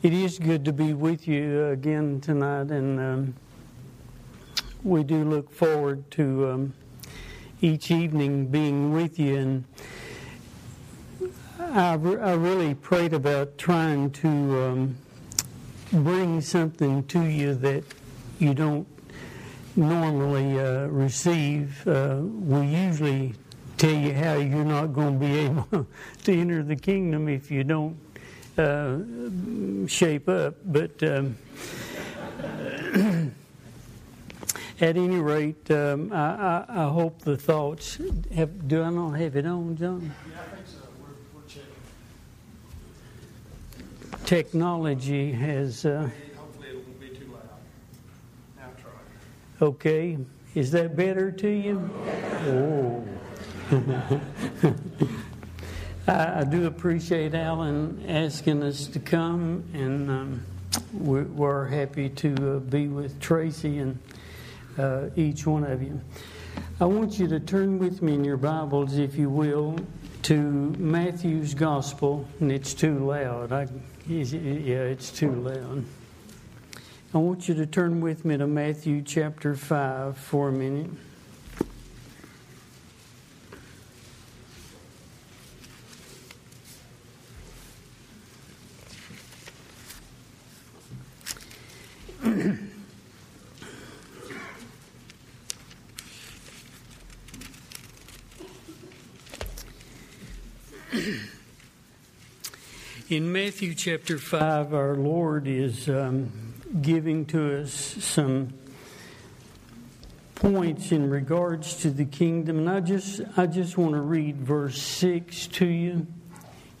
It is good to be with you again tonight, and um, we do look forward to um, each evening being with you. And I, I really prayed about trying to um, bring something to you that you don't normally uh, receive. Uh, we usually tell you how you're not going to be able to enter the kingdom if you don't uh, shape up. But um, at any rate, um, I, hope the thoughts have. Do I not have it on, John? Yeah, I think so. We're, checking. Technology has. Uh, Hopefully, it won't be too loud. Now try. Okay. Is that better to you? Oh. I, I, do appreciate Alan asking us to come, and um, we're, we're, happy to uh, be with Tracy and uh, each one of you. I want you to turn with me in your Bibles, if you will, to Matthew's Gospel, and it's too loud. I, yeah, it's too loud. I want you to turn with me to Matthew chapter 5 for a minute. In Matthew chapter 5, our Lord is um, giving to us some points in regards to the kingdom. And I just, I just want to read verse 6 to you,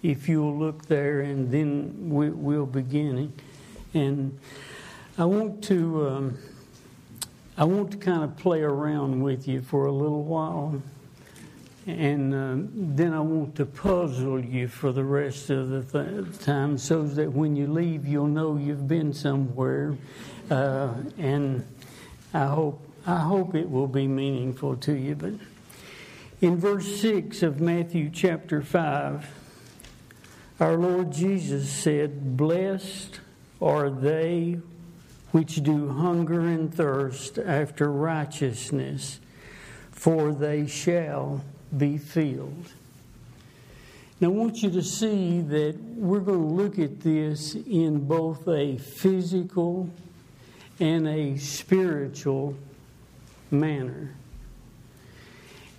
if you'll look there, and then we, will begin. And I want to. Um, I want to kind of play around with you for a little while and uh, then I want to puzzle you for the rest of the th- time so that when you leave, you'll know you've been somewhere. Uh, and I hope, I hope it will be meaningful to you. But in verse 6 of Matthew chapter 5, our Lord Jesus said, Blessed are they which do hunger and thirst after righteousness, for they shall be filled. Now, I want you to see that we're going to look at this in both a physical and a spiritual manner.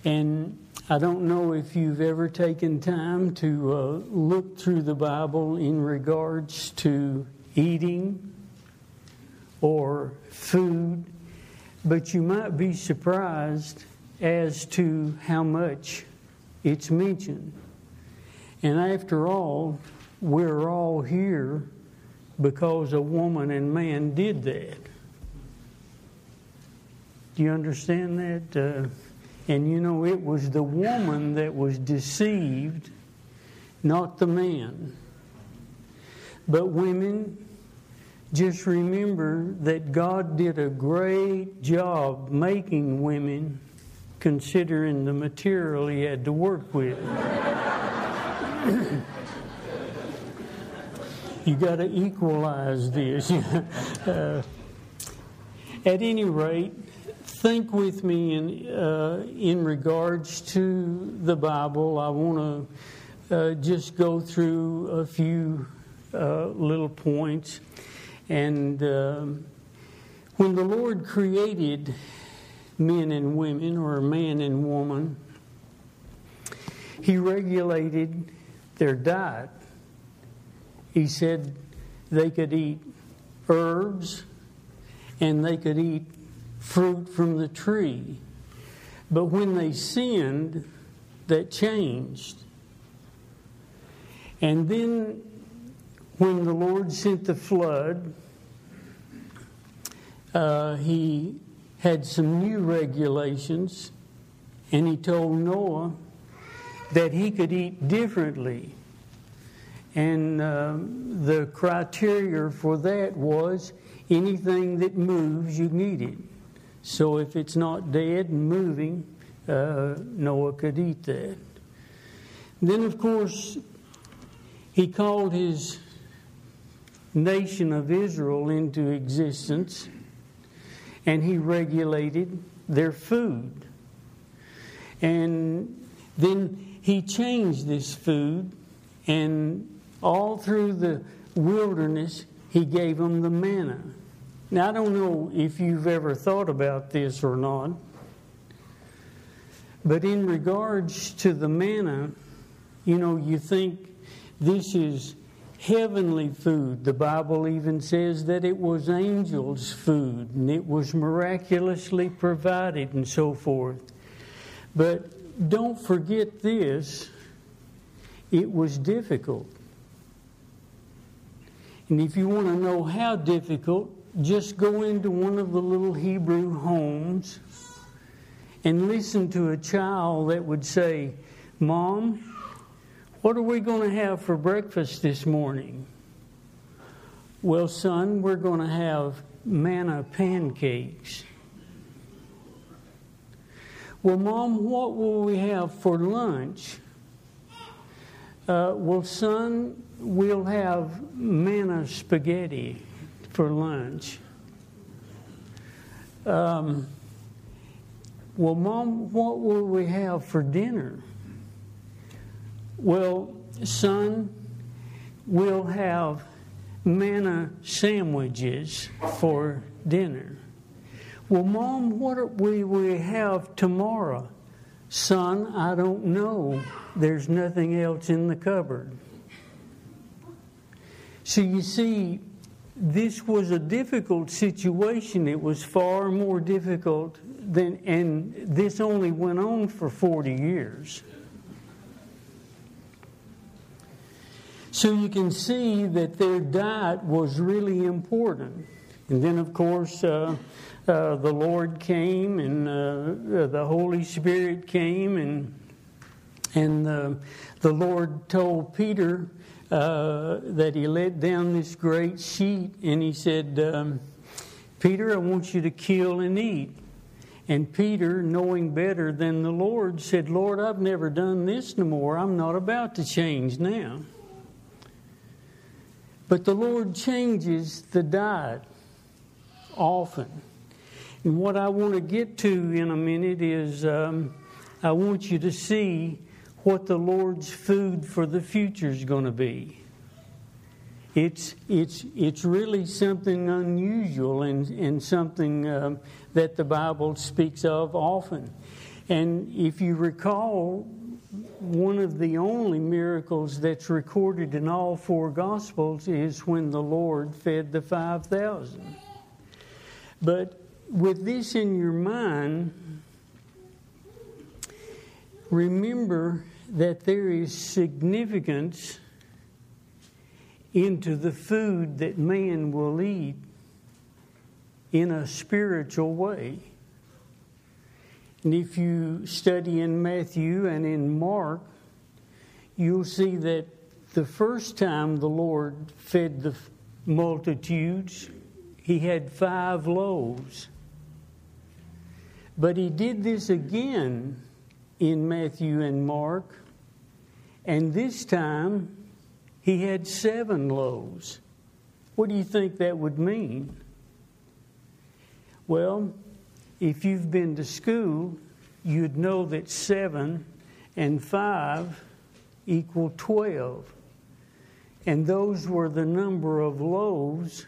And I don't know if you've ever taken time to uh, look through the Bible in regards to eating or food, but you might be surprised as to how much it's mentioned. And after all, we're all here because a woman and man did that. Do you understand that? Uh, and you know, it was the woman that was deceived, not the man. But women, just remember that God did a great job making women considering the material he had to work with. you got to equalize this. uh, at any rate, think with me in, uh, in regards to the Bible. I want to uh, just go through a few uh, little points. And um, when the Lord created men and women, or man and woman, he regulated their diet. He said they could eat herbs and they could eat fruit from the tree. But when they sinned, that changed. And then when the Lord sent the flood, uh, he had some new regulations, and he told Noah that he could eat differently. And uh, the criteria for that was anything that moves, you need it. So if it's not dead and moving, uh, Noah could eat that. Then, of course, he called his nation of Israel into existence and he regulated their food. And then he changed this food, and all through the wilderness, he gave them the manna. Now, I don't know if you've ever thought about this or not, but in regards to the manna, you know, you think this is heavenly food. The Bible even says that it was angels' food and it was miraculously provided and so forth. But don't forget this it was difficult. And if you want to know how difficult, just go into one of the little Hebrew homes and listen to a child that would say, Mom, what are we going to have for breakfast this morning? Well, son, we're going to have manna pancakes. Well, Mom, what will we have for lunch? Uh, well, son, we'll have manna spaghetti for lunch. Um, well, Mom, what will we have for dinner? Well, son, we'll have manna sandwiches for dinner. Well, Mom, what will we have tomorrow? Son, I don't know. There's nothing else in the cupboard. So you see, this was a difficult situation. It was far more difficult than, and this only went on for 40 years. So you can see that their diet was really important. And then, of course, uh, uh, the Lord came and uh, the Holy Spirit came, and, and uh, the Lord told Peter uh, that he let down this great sheet and he said, um, Peter, I want you to kill and eat. And Peter, knowing better than the Lord, said, Lord, I've never done this no more. I'm not about to change now. But the Lord changes the diet often. And what I want to get to in a minute is um, I want you to see what the Lord's food for the future is going to be. It's, it's, it's really something unusual and, and something um, that the Bible speaks of often. And if you recall, one of the only miracles that's recorded in all four Gospels is when the Lord fed the 5,000. But with this in your mind, remember that there is significance into the food that man will eat in a spiritual way. And if you study in Matthew and in Mark, you'll see that the first time the Lord fed the multitudes, he had five loaves. But he did this again in Matthew and Mark, and this time he had seven loaves. What do you think that would mean? Well, if you've been to school, you'd know that seven and five equal 12. And those were the number of loaves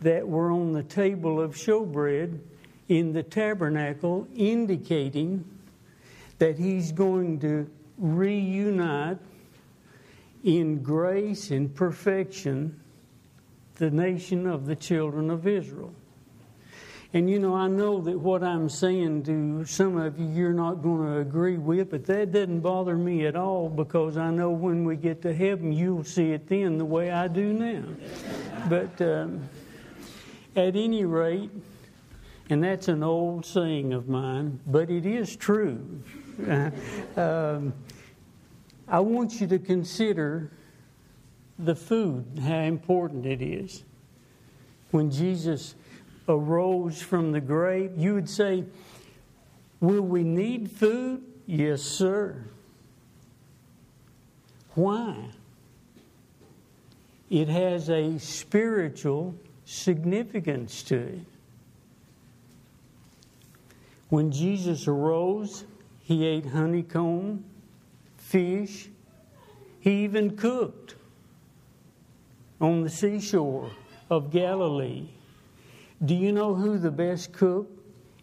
that were on the table of showbread in the tabernacle, indicating that he's going to reunite in grace and perfection the nation of the children of Israel. And you know, I know that what I'm saying to some of you, you're not going to agree with, but that doesn't bother me at all because I know when we get to heaven, you'll see it then the way I do now. but um, at any rate, and that's an old saying of mine, but it is true. um, I want you to consider the food, how important it is. When Jesus arose from the grave, you would say, Will we need food? Yes, sir. Why? it has a spiritual significance to it. When Jesus arose, he ate honeycomb, fish, he even cooked on the seashore of Galilee. Do you know who the best cook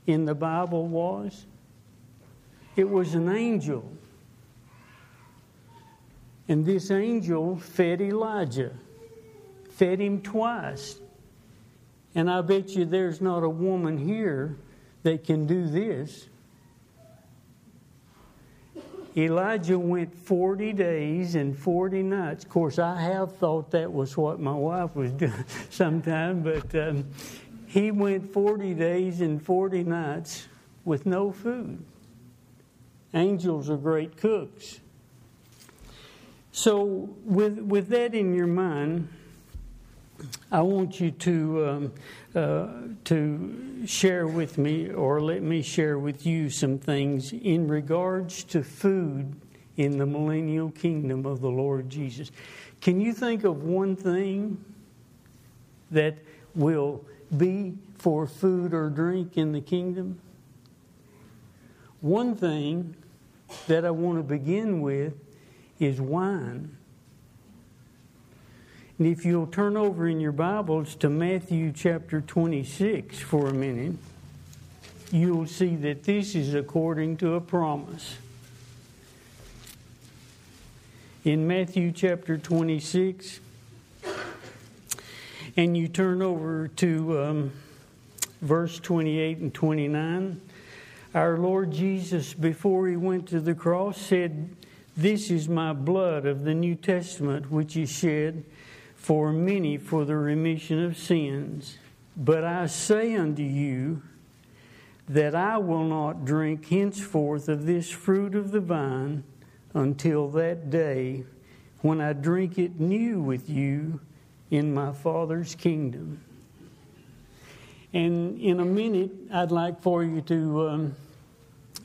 in the Bible was? It was an angel. And this angel fed Elijah, fed him twice. And I bet you there's not a woman here that can do this. Elijah went 40 days and 40 nights. Of course, I have thought that was what my wife was doing sometime, but um, he went 40 days and 40 nights with no food. Angels are great cooks. So, with, with that in your mind, I want you to, um, uh, to share with me, or let me share with you, some things in regards to food in the millennial kingdom of the Lord Jesus. Can you think of one thing that will be for food or drink in the kingdom? One thing that I want to begin with is wine. And if you'll turn over in your Bibles to Matthew chapter 26 for a minute, you'll see that this is according to a promise. In Matthew chapter 26, and you turn over to um, verse 28 and 29, our Lord Jesus, before he went to the cross, said, This is my blood of the New Testament, which is shed for many for the remission of sins. But I say unto you that I will not drink henceforth of this fruit of the vine until that day when I drink it new with you in my Father's kingdom. And in a minute, I'd like for you to um,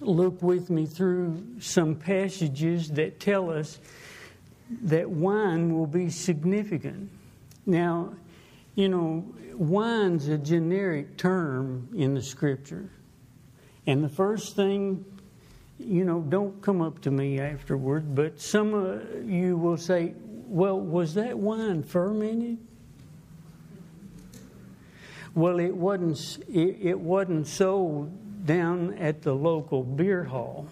look with me through some passages that tell us that wine will be significant. Now, you know, wine's a generic term in the scripture. And the first thing, you know, don't come up to me afterward, but some of you will say, well, was that wine fermented? Well, it wasn't, it, it wasn't sold down at the local beer hall.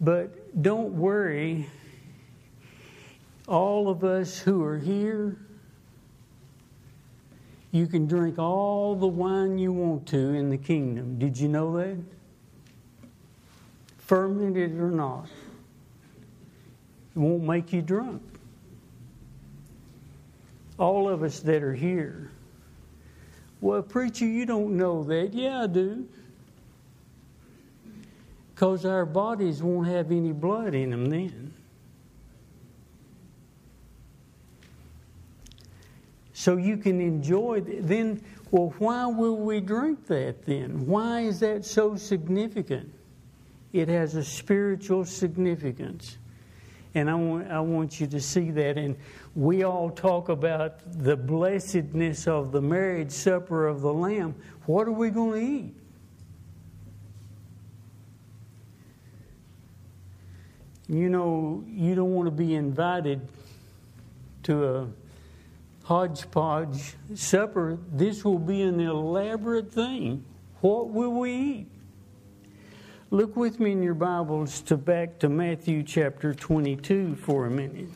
But don't worry, all of us who are here, you can drink all the wine you want to in the kingdom. Did you know that? Fermented or not, it won't make you drunk. All of us that are here. Well, preacher, you don't know that. Yeah, I do because our bodies won't have any blood in them then. So you can enjoy then well why will we drink that then? Why is that so significant? It has a spiritual significance. And I want, I want you to see that. And we all talk about the blessedness of the marriage supper of the Lamb. What are we going to eat? You know, you don't want to be invited to a hodgepodge supper. This will be an elaborate thing. What will we eat? Look with me in your Bibles to back to Matthew chapter 22 for a minute.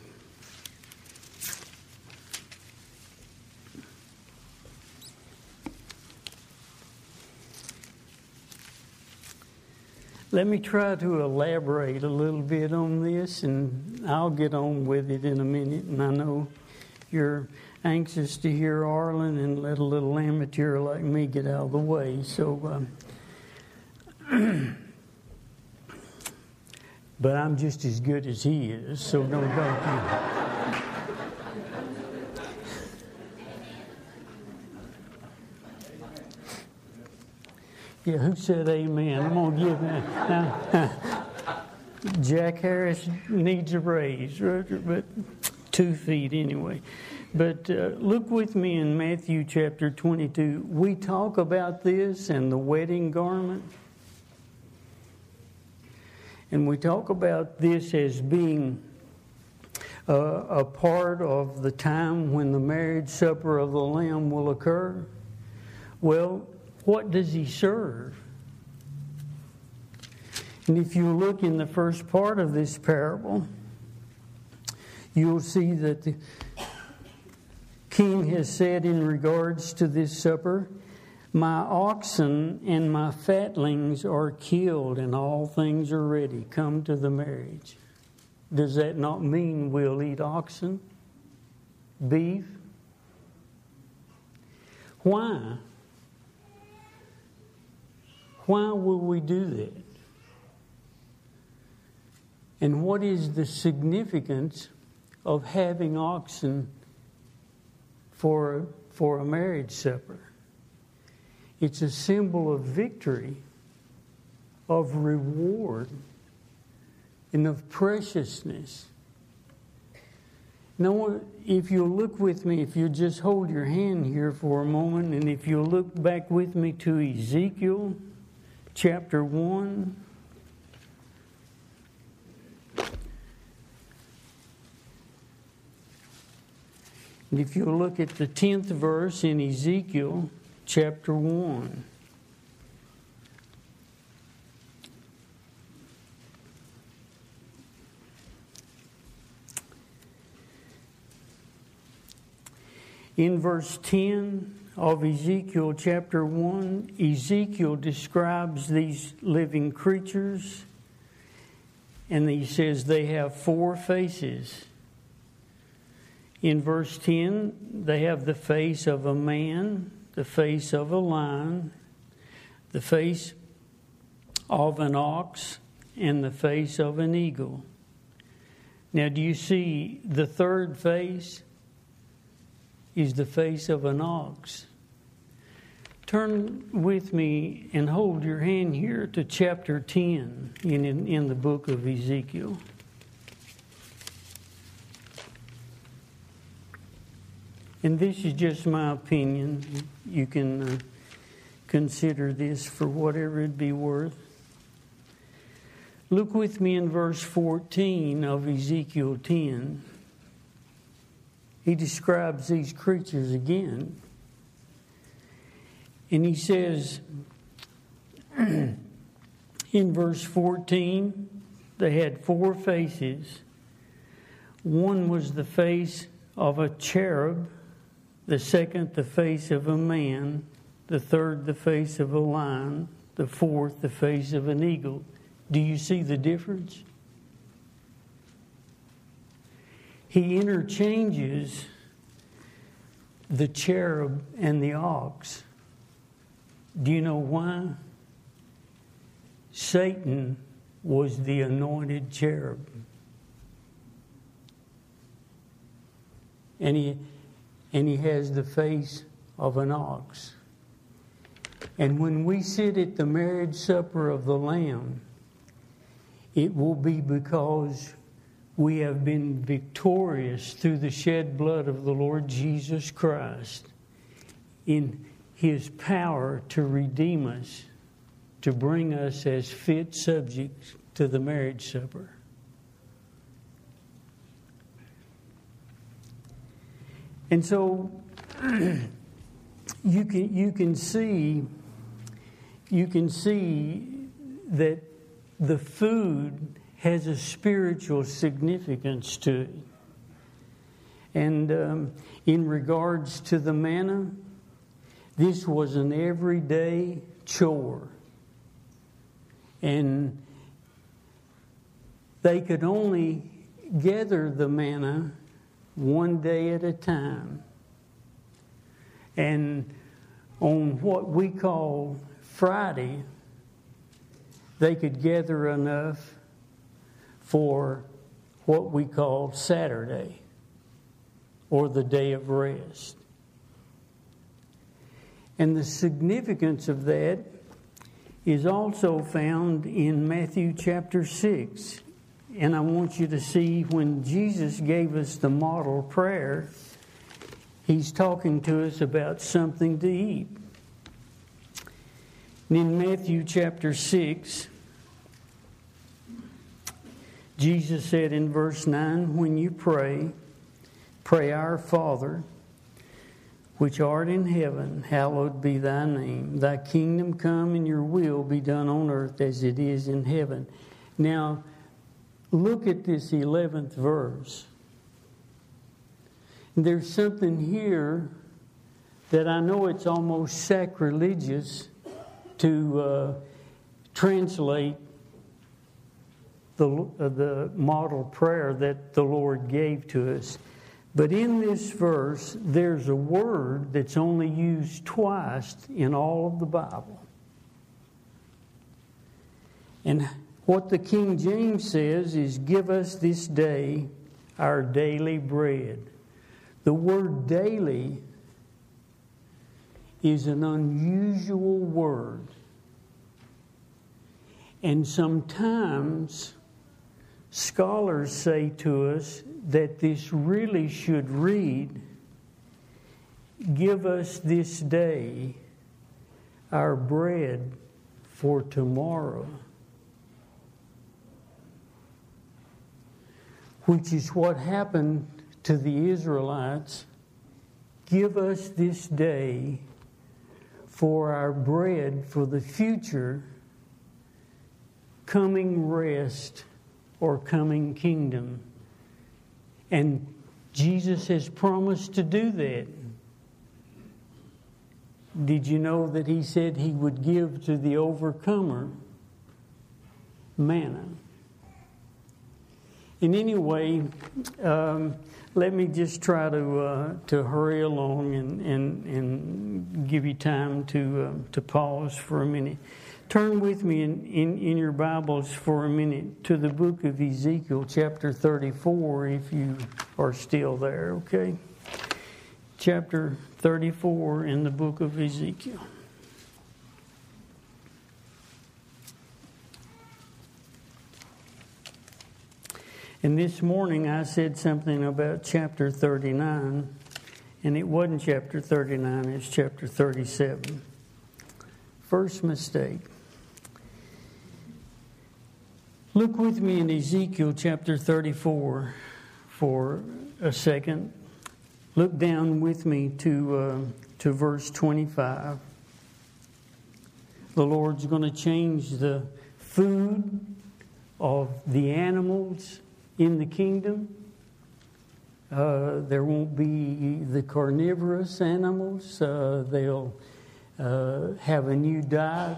Let me try to elaborate a little bit on this, and I'll get on with it in a minute. And I know you're anxious to hear Arlen and let a little amateur like me get out of the way. So, um, but I'm just as good as he is, so don't don't. Yeah, who said amen? I'm going to give that. Jack Harris needs a raise, but two feet anyway. But uh, look with me in Matthew chapter 22. We talk about this and the wedding garment. And we talk about this as being uh, a part of the time when the marriage supper of the Lamb will occur. Well, what does he serve? And if you look in the first part of this parable, you'll see that the king has said in regards to this supper, My oxen and my fatlings are killed, and all things are ready. Come to the marriage. Does that not mean we'll eat oxen, beef? Why? Why will we do that? And what is the significance of having oxen for, for a marriage supper? It's a symbol of victory, of reward, and of preciousness. Now, if you'll look with me, if you just hold your hand here for a moment, and if you'll look back with me to Ezekiel chapter 1. And if you look at the 10th verse in Ezekiel chapter 1. In verse 10, of Ezekiel chapter 1, Ezekiel describes these living creatures, and he says they have four faces. In verse 10, they have the face of a man, the face of a lion, the face of an ox, and the face of an eagle. Now, do you see the third face? Is the face of an ox. Turn with me and hold your hand here to chapter 10 in, in, in the book of Ezekiel. And this is just my opinion. You can uh, consider this for whatever it be worth. Look with me in verse 14 of Ezekiel 10. He describes these creatures again. And he says in verse 14, they had four faces. One was the face of a cherub, the second, the face of a man, the third, the face of a lion, the fourth, the face of an eagle. Do you see the difference? He interchanges the cherub and the ox. Do you know why? Satan was the anointed cherub. And he, and he has the face of an ox. And when we sit at the marriage supper of the Lamb, it will be because we have been victorious through the shed blood of the Lord Jesus Christ in his power to redeem us, to bring us as fit subjects to the marriage supper. And so you can you can see you can see that the food has a spiritual significance to it. And um, in regards to the manna, this was an everyday chore. And they could only gather the manna one day at a time. And on what we call Friday, they could gather enough for what we call Saturday or the day of rest. And the significance of that is also found in Matthew chapter 6. And I want you to see when Jesus gave us the model prayer, he's talking to us about something to eat. And in Matthew chapter 6, Jesus said in verse 9, When you pray, pray our Father, which art in heaven, hallowed be thy name. Thy kingdom come and your will be done on earth as it is in heaven. Now, Look at this 11th verse. There's something here that I know it's almost sacrilegious to uh, translate the, uh, the model prayer that the Lord gave to us. But in this verse, there's a word that's only used twice in all of the Bible. And what the King James says is, Give us this day our daily bread. The word daily is an unusual word. And sometimes scholars say to us that this really should read Give us this day our bread for tomorrow. Which is what happened to the Israelites. Give us this day for our bread for the future coming rest or coming kingdom. And Jesus has promised to do that. Did you know that he said he would give to the overcomer manna? In any way, um, let me just try to uh, to hurry along and, and, and give you time to uh, to pause for a minute. Turn with me in, in, in your Bibles for a minute to the book of Ezekiel, chapter 34, if you are still there, okay? Chapter 34 in the book of Ezekiel. And this morning I said something about chapter 39, and it wasn't chapter 39, it's chapter 37. First mistake. Look with me in Ezekiel chapter 34 for a second. Look down with me to, uh, to verse 25. The Lord's going to change the food of the animals in the kingdom. Uh, there won't be the carnivorous animals. Uh, they'll uh, have a new diet.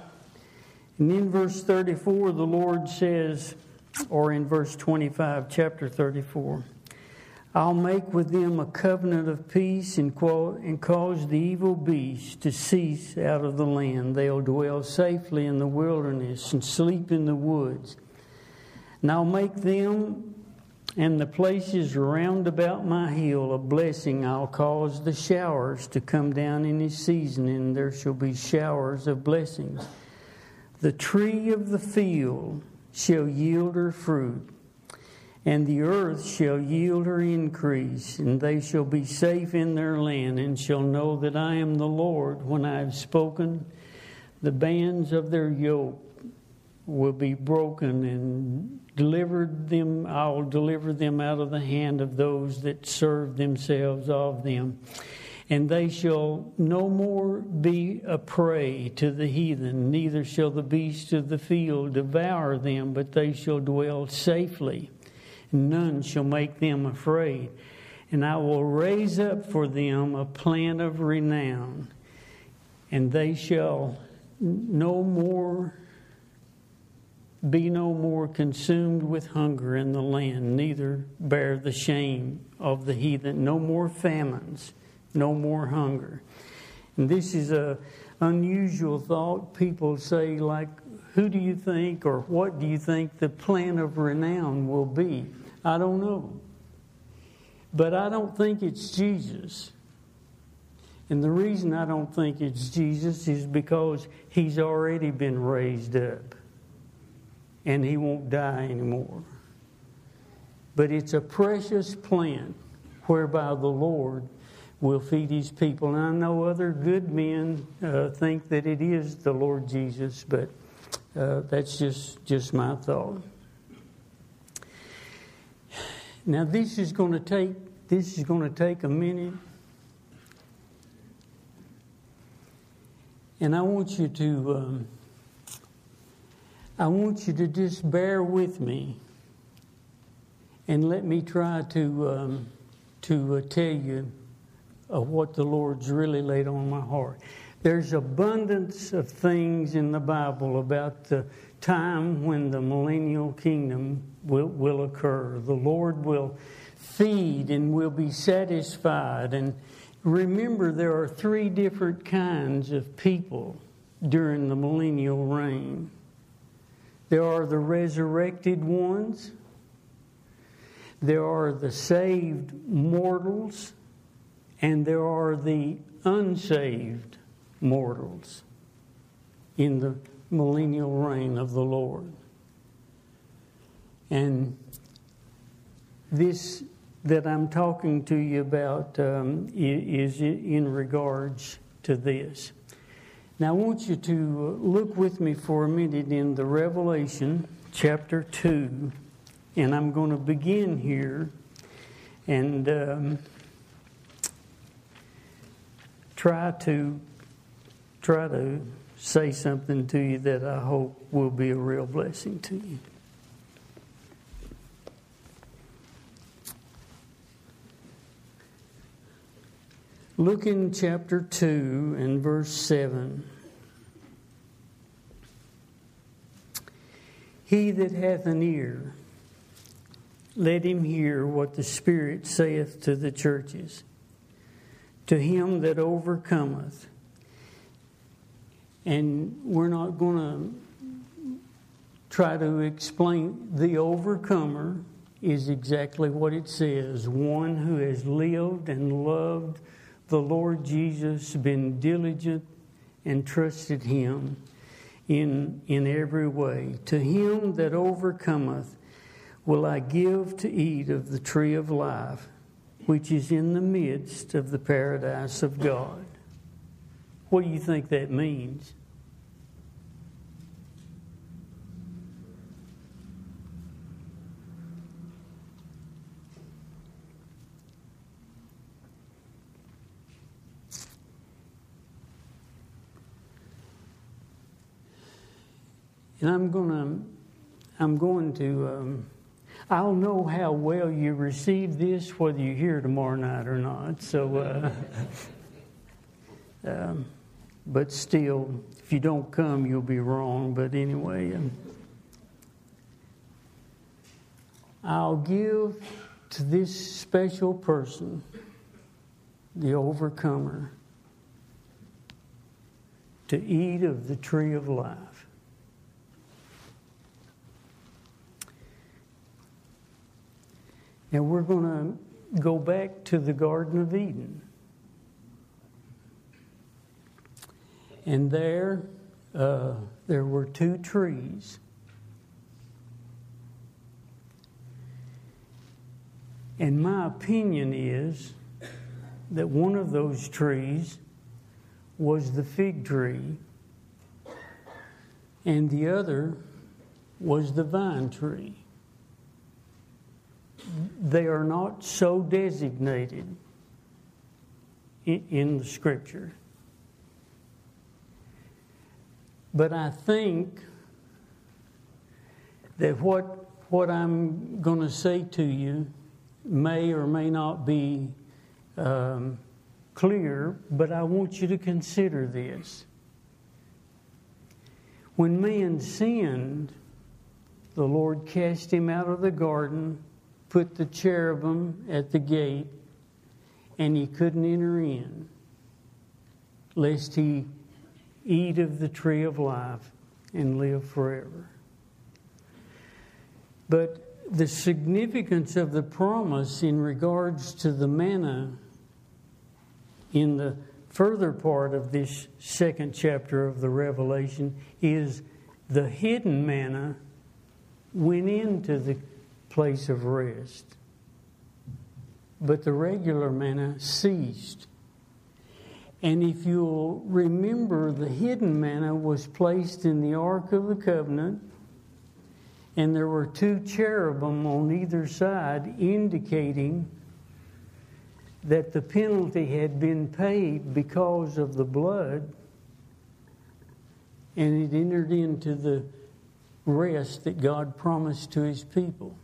And in verse 34, the Lord says, or in verse 25, chapter 34, I'll make with them a covenant of peace and, and cause the evil beasts to cease out of the land. They'll dwell safely in the wilderness and sleep in the woods. And I'll make them and the places round about my hill a blessing I'll cause the showers to come down in his season, and there shall be showers of blessings. The tree of the field shall yield her fruit, and the earth shall yield her increase, and they shall be safe in their land, and shall know that I am the Lord when I have spoken. The bands of their yoke will be broken and delivered them I'll deliver them out of the hand of those that serve themselves of them. And they shall no more be a prey to the heathen neither shall the beasts of the field devour them but they shall dwell safely. None shall make them afraid. And I will raise up for them a plant of renown and they shall no more be no more consumed with hunger in the land, neither bear the shame of the heathen. No more famines, no more hunger. And this is a unusual thought. People say, like, who do you think or what do you think the plan of renown will be? I don't know. But I don't think it's Jesus. And the reason I don't think it's Jesus is because he's already been raised up and he won't die anymore. but it's a precious plant whereby the Lord will feed his people. And I know other good men uh, think that it is the Lord Jesus, but uh, that's just, just my thought. Now this is going to take this is going to take a minute. And I want you to um, I want you to just bear with me and let me try to um, to uh, tell you of what the Lord's really laid on my heart. There's abundance of things in the Bible about the time when the millennial kingdom will, will occur. The Lord will feed and will be satisfied. And remember, there are three different kinds of people during the millennial reign there are the resurrected ones, there are the saved mortals, and there are the unsaved mortals in the millennial reign of the Lord. And this that I'm talking to you about um, is in regards to this. Now, I want you to look with me for a minute in the Revelation chapter 2, and I'm going to begin here and um, try to try to say something to you that I hope will be a real blessing to you. Look in chapter 2 and verse 7. He that hath an ear, let him hear what the Spirit saith to the churches. To him that overcometh, and we're not going to try to explain the overcomer is exactly what it says one who has lived and loved the Lord Jesus, been diligent and trusted him in, in every way. To him that overcometh will I give to eat of the tree of life, which is in the midst of the paradise of God. What do you think that means? And I'm going to, I'm going to, um, I'll know how well you receive this, whether you're here tomorrow night or not. So, uh, um, but still, if you don't come, you'll be wrong. But anyway, um, I'll give to this special person, the overcomer, to eat of the tree of life. Now we're going to go back to the Garden of Eden. And there, uh, there were two trees. And my opinion is that one of those trees was the fig tree, and the other was the vine tree they are not so designated in, the scripture. But I think that what, what I'm going to say to you may or may not be um, clear, but I want you to consider this. When man sinned, the Lord cast him out of the garden put the cherubim at the gate, and he couldn't enter in, lest he eat of the tree of life and live forever. But the significance of the promise in regards to the manna in the further part of this second chapter of the Revelation is the hidden manna went into the place of rest. But the regular manna ceased. And if you'll remember, the hidden manna was placed in the Ark of the Covenant, and there were two cherubim on either side indicating that the penalty had been paid because of the blood, and it entered into the rest that God promised to his people.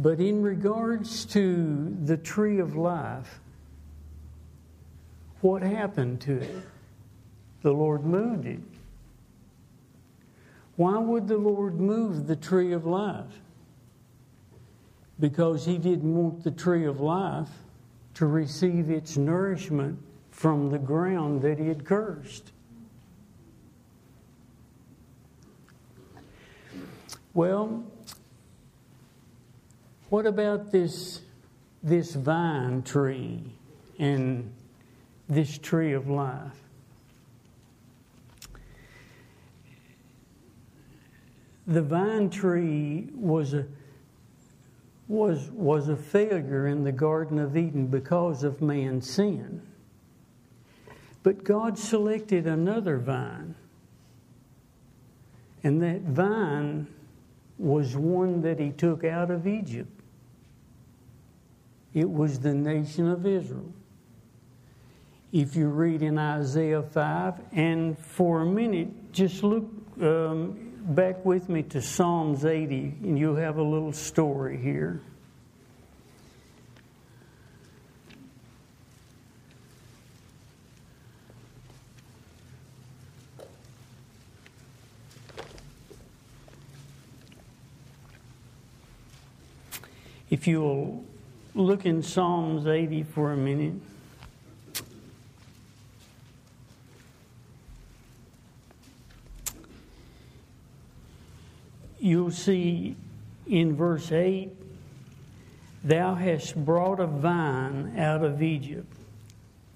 But in regards to the tree of life, what happened to it? The Lord moved it. Why would the Lord move the tree of life? Because He didn't want the tree of life to receive its nourishment from the ground that He had cursed. Well, what about this, this vine tree and this tree of life. The vine tree was a was was a failure in the Garden of Eden because of man's sin. But God selected another vine. And that vine was one that he took out of Egypt. It was the nation of Israel if you read in Isaiah 5. And for a minute, just look um, back with me to Psalms 80, and you'll have a little story here. If you'll look in Psalms 80 for a minute. you'll see in verse 8 Thou hast brought a vine out of Egypt,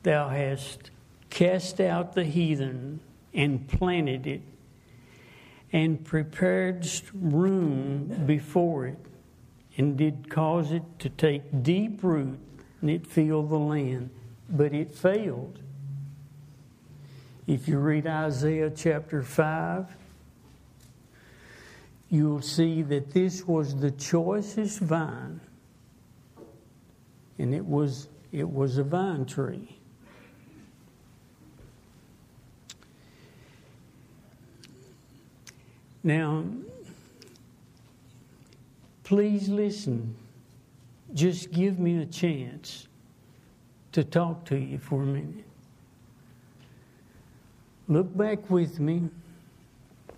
thou hast cast out the heathen and planted it, and preparedst room before it, and did cause it to take deep root, and it filled the land. But it failed. If you read Isaiah chapter 5, you'll see that this was the choicest vine and it was it was a vine tree now please listen just give me a chance to talk to you for a minute look back with me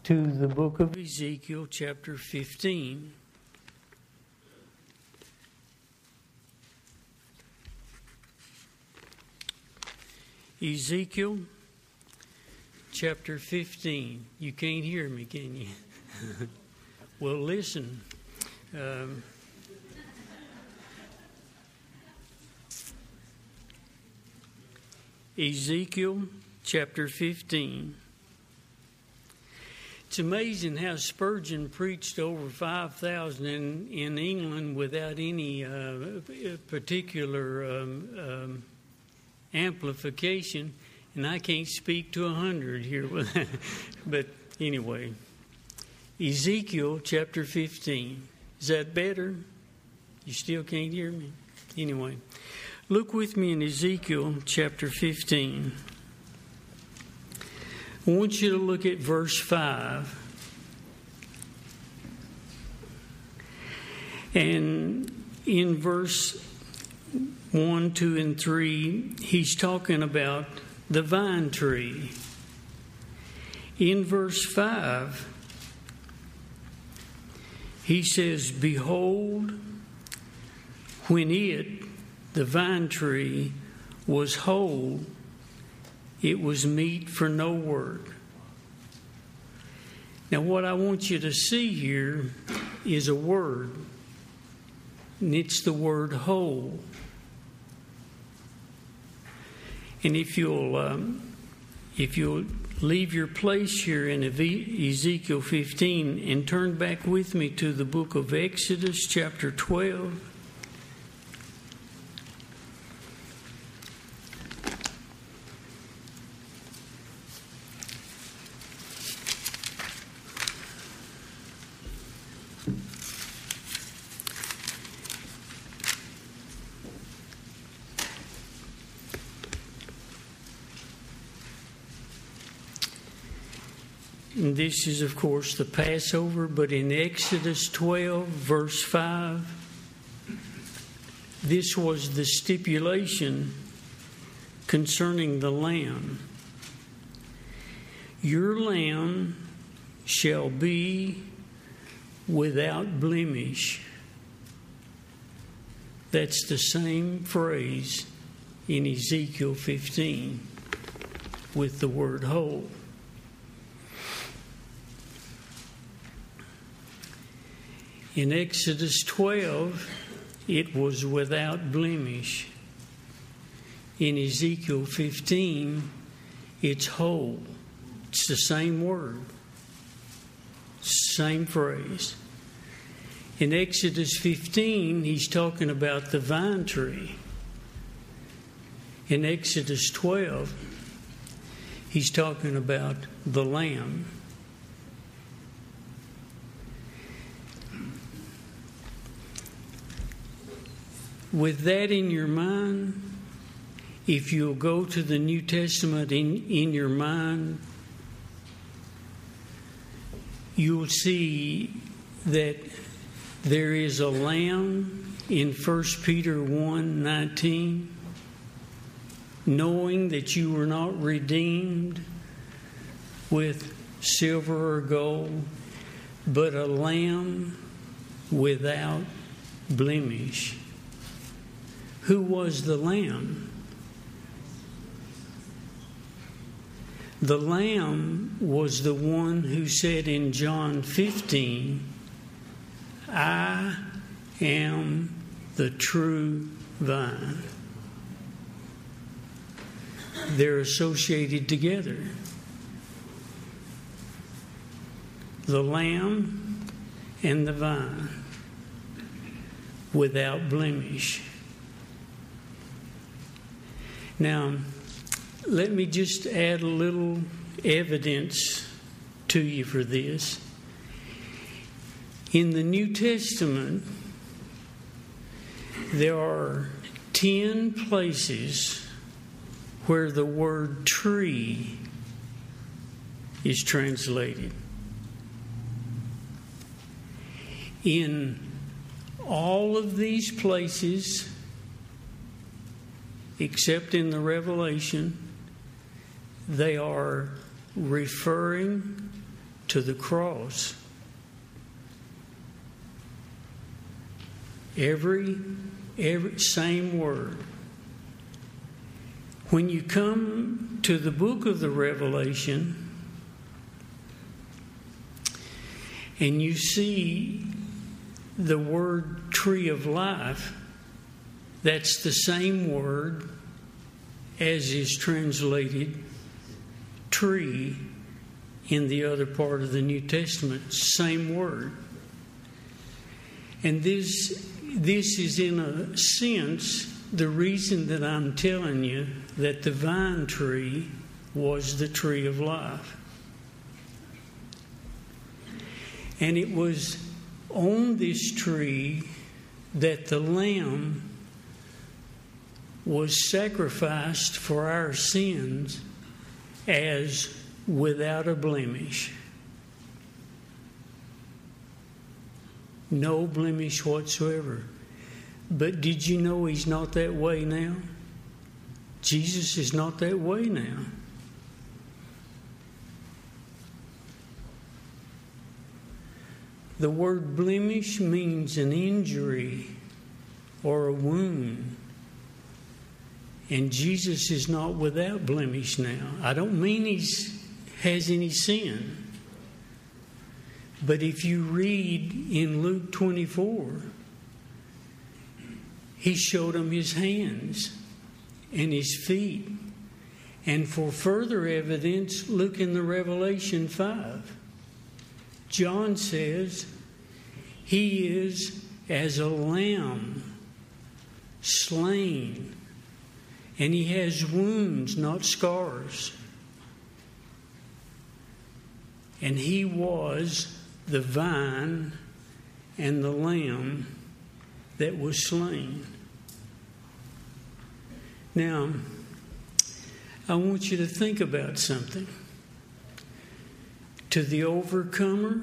to the book of Ezekiel, chapter 15. Ezekiel chapter 15. You can't hear me, can you? well, listen. Um, Ezekiel chapter 15. It's amazing how Spurgeon preached over 5,000 in, in England without any uh, particular um, um, amplification, and I can't speak to a 100 here. but anyway, Ezekiel chapter 15. Is that better? You still can't hear me? Anyway, look with me in Ezekiel chapter 15. I want you to look at verse 5. And in verse 1, 2, and 3, he's talking about the vine tree. In verse 5, he says, Behold, when it, the vine tree, was whole, it was meat for no work. Now, what I want you to see here is a word, and it's the word whole. And if you'll, um, if you'll leave your place here in Ezekiel 15 and turn back with me to the book of Exodus, chapter 12. And this is, of course, the Passover, but in Exodus 12, verse 5, this was the stipulation concerning the lamb. Your lamb shall be without blemish. That's the same phrase in Ezekiel 15 with the word whole. In Exodus 12, it was without blemish. In Ezekiel 15, it's whole. It's the same word, same phrase. In Exodus 15, he's talking about the vine tree. In Exodus 12, he's talking about the lamb. With that in your mind, if you'll go to the New Testament in, in your mind, you'll see that there is a lamb in 1 Peter 1 19, knowing that you were not redeemed with silver or gold, but a lamb without blemish. Who was the Lamb? The Lamb was the one who said in John 15, I am the true vine. They're associated together. The Lamb and the vine without blemish. Now, let me just add a little evidence to you for this. In the New Testament, there are 10 places where the word tree is translated. In all of these places, except in the Revelation, they are referring to the cross. Every, every same word. When you come to the book of the Revelation and you see the word tree of life, that's the same word as is translated tree in the other part of the New Testament. Same word. And this, this is, in a sense, the reason that I'm telling you that the vine tree was the tree of life. And it was on this tree that the Lamb was sacrificed for our sins as without a blemish. No blemish whatsoever. But did you know he's not that way now? Jesus is not that way now. The word blemish means an injury or a wound. And Jesus is not without blemish now. I don't mean he has any sin. But if you read in Luke 24, he showed him his hands and his feet. And for further evidence, look in the Revelation 5. John says, He is as a lamb slain, and he has wounds, not scars. And he was the vine and the lamb that was slain. Now, I want you to think about something. To the overcomer,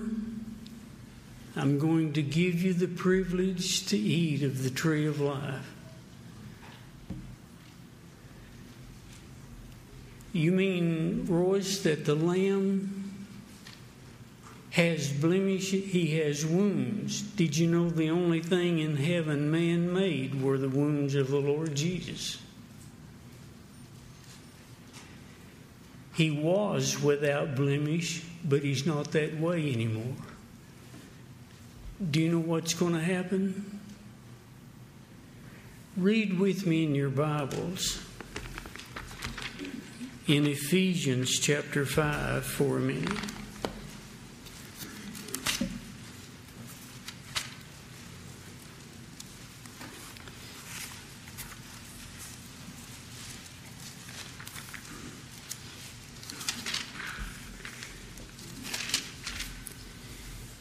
I'm going to give you the privilege to eat of the tree of life. You mean, Royce, that the lamb has blemish, he has wounds. Did you know the only thing in heaven man made were the wounds of the Lord Jesus? He was without blemish, but he's not that way anymore. Do you know what's going to happen? Read with me in your Bibles in Ephesians chapter 5 for minute.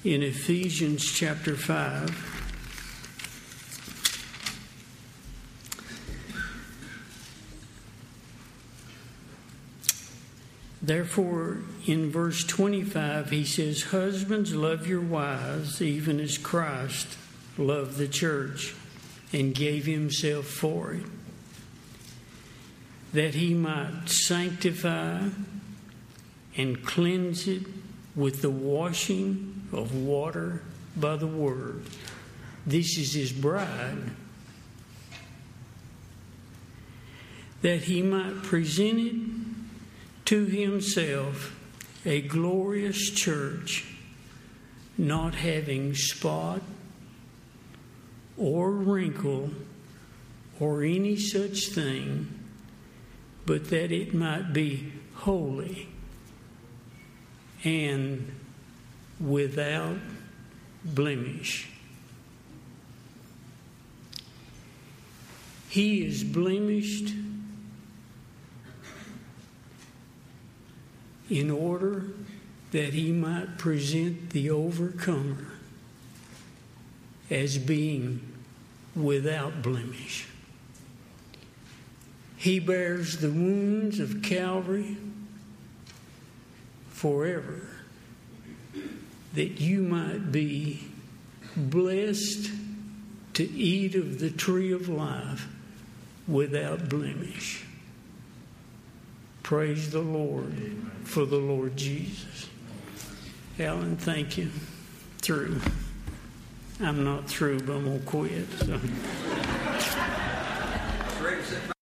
In Ephesians chapter 5. Therefore, in verse 25, he says, Husbands, love your wives, even as Christ loved the church and gave himself for it, that he might sanctify and cleanse it with the washing of water by the word. This is his bride. That he might present it to himself a glorious church, not having spot or wrinkle or any such thing, but that it might be holy and without blemish. He is blemished in order that he might present the overcomer as being without blemish. He bears the wounds of Calvary forever that you might be blessed to eat of the tree of life without blemish. Praise the Lord for the Lord Jesus. Alan, thank you. Through. I'm not through, but I'm going to quit. So.